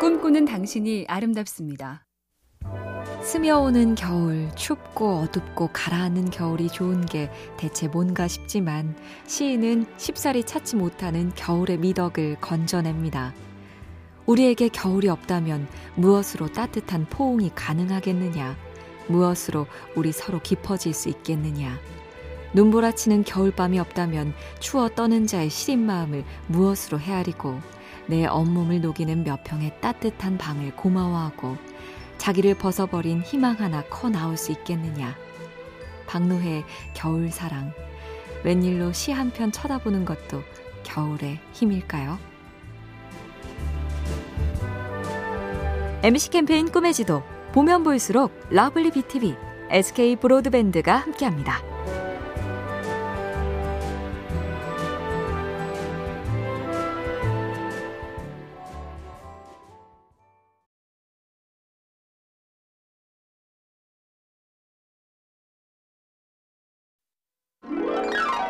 꿈꾸는 당신이 아름답습니다. 스며오는 겨울, 춥고 어둡고 가라앉는 겨울이 좋은 게 대체 뭔가 싶지만 시인은 쉽사리 찾지 못하는 겨울의 미덕을 건져냅니다. 우리에게 겨울이 없다면 무엇으로 따뜻한 포옹이 가능하겠느냐? 무엇으로 우리 서로 깊어질 수 있겠느냐? 눈보라치는 겨울밤이 없다면 추워 떠는 자의 시린 마음을 무엇으로 헤아리고 내 언 몸을 녹이는 몇 평의 따뜻한 방을 고마워하고 자기를 벗어버린 희망 하나 커 나올 수 있겠느냐. 박노해 겨울 사랑. 웬일로 시 한 편 쳐다보는 것도 겨울의 힘일까요? MC 캠페인 꿈의 지도. 보면 볼수록 러블리 BTV, SK 브로드밴드가 함께합니다.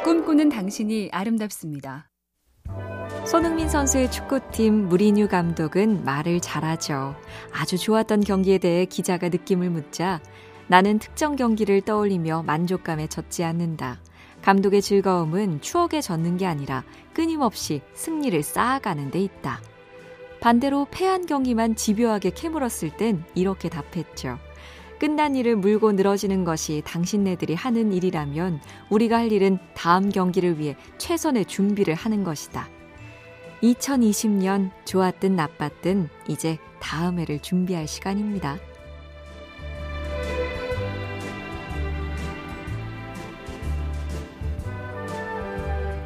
꿈꾸는 당신이 아름답습니다. 손흥민 선수의 축구팀 무리뉴 감독은 말을 잘하죠. 아주 좋았던 경기에 대해 기자가 느낌을 묻자 나는 특정 경기를 떠올리며 만족감에 젖지 않는다. 감독의 즐거움은 추억에 젖는 게 아니라 끊임없이 승리를 쌓아가는 데 있다. 반대로 패한 경기만 집요하게 캐물었을 땐 이렇게 답했죠. 끝난 일을 물고 늘어지는 것이 당신네들이 하는 일이라면 우리가 할 일은 다음 경기를 위해 최선의 준비를 하는 것이다. 2020년 좋았든 나빴든 이제 다음 해를 준비할 시간입니다.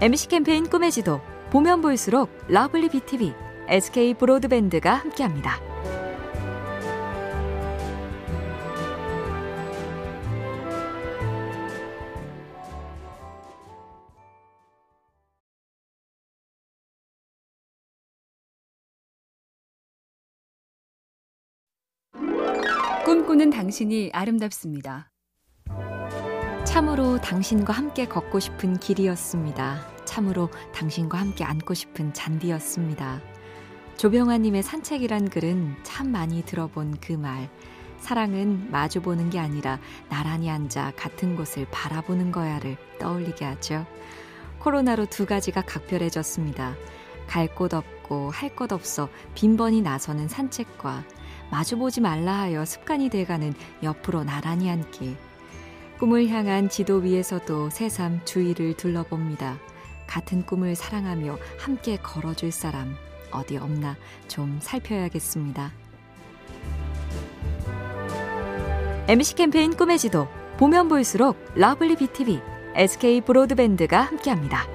MC 캠페인 꿈의 지도 보면 볼수록 lovely BTV, SK 브로드밴드가 함께합니다. 꿈꾸는 당신이 아름답습니다. 참으로 당신과 함께 걷고 싶은 길이었습니다. 참으로 당신과 함께 앉고 싶은 잔디였습니다. 조병아님의 산책이란 글은 참 많이 들어본 그 말. 사랑은 마주보는 게 아니라 나란히 앉아 같은 곳을 바라보는 거야를 떠올리게 하죠. 코로나로 두 가지가 각별해졌습니다. 갈 곳 없고 할 것 없어 빈번히 나서는 산책과 마주보지 말라 하여 습관이 돼가는 옆으로 나란히 앉기. 꿈을 향한 지도 위에서도 새삼 주위를 둘러봅니다. 같은 꿈을 사랑하며 함께 걸어줄 사람 어디 없나 좀 살펴야겠습니다. MC 캠페인 꿈의 지도 보면 볼수록 lovely BTV, SK 브로드밴드가 함께합니다.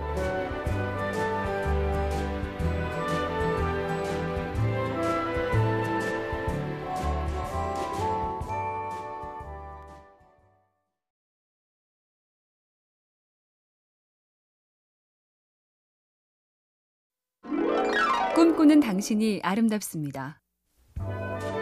꿈꾸는 당신이 아름답습니다.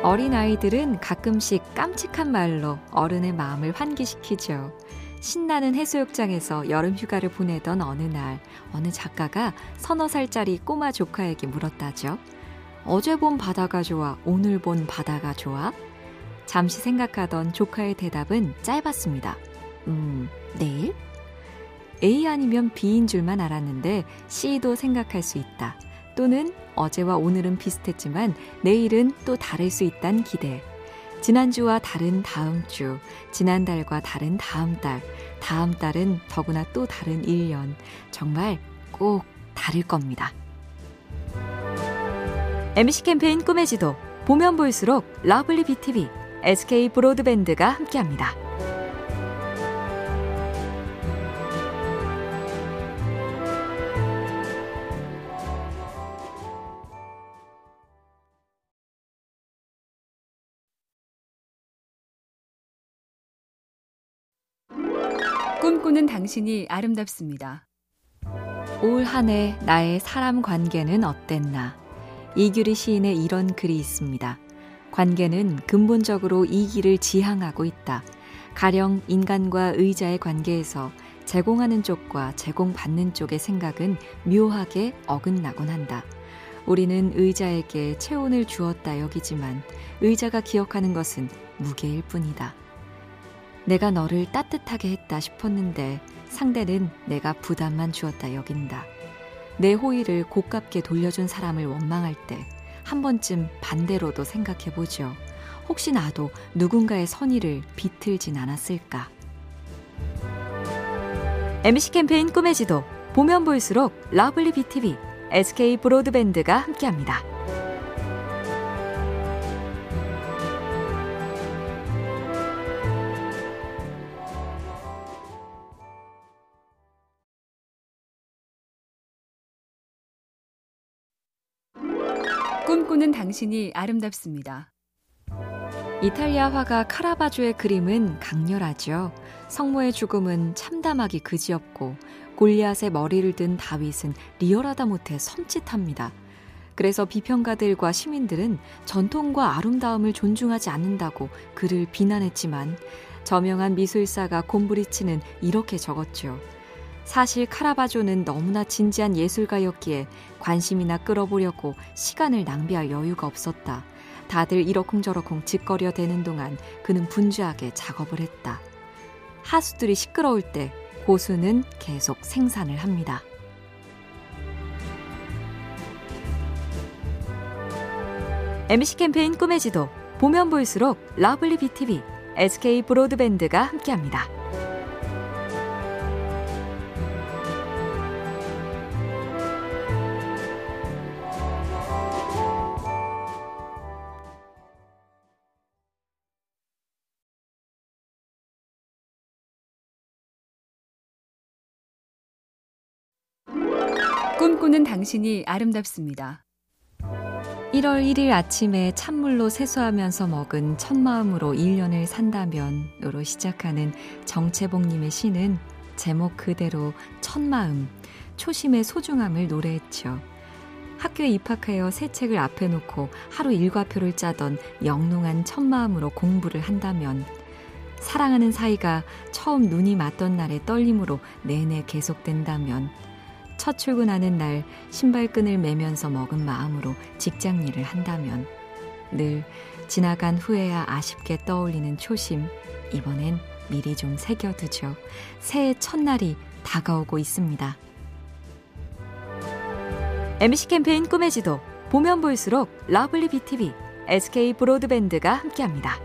어린 아이들은 가끔씩 깜찍한 말로 어른의 마음을 환기시키죠. 신나는 해수욕장에서 여름 휴가를 보내던 어느 날, 어느 작가가 서너 살짜리 꼬마 조카에게 물었다죠. 어제 본 바다가 좋아, 오늘 본 바다가 좋아? 잠시 생각하던 조카의 대답은 짧았습니다. 음, 내일? A 아니면 B인 줄만 알았는데 C도 생각할 수 있다. 또는 어제와 오늘은 비슷했지만 내일은 또 다를 수 있단 기대. 지난주와 다른 다음 주, 지난달과 다른 다음 달, 다음 달은 더구나 또 다른 1년. 정말 꼭 다를 겁니다. MC 캠페인 꿈의 지도, 보면 볼수록 lovely BTV, SK 브로드밴드가 함께합니다. 꿈꾸는 당신이 아름답습니다. 올 한 해 나의 사람 관계는 어땠나? 이규리 시인의 이런 글이 있습니다. 관계는 근본적으로 이기를 지향하고 있다. 가령 인간과 의자의 관계에서 제공하는 쪽과 제공받는 쪽의 생각은 묘하게 어긋나곤 한다. 우리는 의자에게 체온을 주었다 여기지만 의자가 기억하는 것은 무게일 뿐이다. 내가 너를 따뜻하게 했다 싶었는데 상대는 내가 부담만 주었다 여긴다. 내 호의를 고깝게 돌려준 사람을 원망할 때 한 번쯤 반대로도 생각해 보죠. 혹시 나도 누군가의 선의를 비틀진 않았을까? MC 캠페인 꿈의 지도 보면 볼수록 lovely BTV, SK 브로드밴드가 함께합니다. 꿈꾸는 당신이 아름답습니다. 이탈리아 화가 카라바조의 그림은 강렬하죠. 성모의 죽음은 참담하기 그지없고 골리앗의 머리를 든 다윗은 리얼하다 못해 섬찟합니다. 그래서 비평가들과 시민들은 전통과 아름다움을 존중하지 않는다고 그를 비난했지만 저명한 미술사가 곰브리치는 이렇게 적었죠. 사실 카라바조는 너무나 진지한 예술가였기에 관심이나 끌어보려고 시간을 낭비할 여유가 없었다. 다들 이러쿵저러쿵 지껄여 대는 동안 그는 분주하게 작업을 했다. 하수들이 시끄러울 때 고수는 계속 생산을 합니다. MC 캠페인 꿈의 지도 보면 볼수록 lovely BTV, SK 브로드밴드가 함께합니다. 꿈꾸는 당신이 아름답습니다. 1월 1일 아침에 찬물로 세수하면서 먹은 첫 마음으로 1년을 산다면으로 시작하는 정채봉님의 시는 제목 그대로 첫 마음, 초심의 소중함을 노래했죠. 학교에 입학하여 새 책을 앞에 놓고 하루 일과표를 짜던 영롱한 첫 마음으로 공부를 한다면 사랑하는 사이가 처음 눈이 맞던 날의 떨림으로 내내 계속된다면 첫 출근하는 날 신발끈을 매면서 먹은 마음으로 직장 일을 한다면 늘 지나간 후에야 아쉽게 떠올리는 초심 이번엔 미리 좀 새겨두죠. 새해 첫날이 다가오고 있습니다. MC 캠페인 꿈의 지도 보면 볼수록 lovely BTV, SK 브로드밴드가 함께합니다.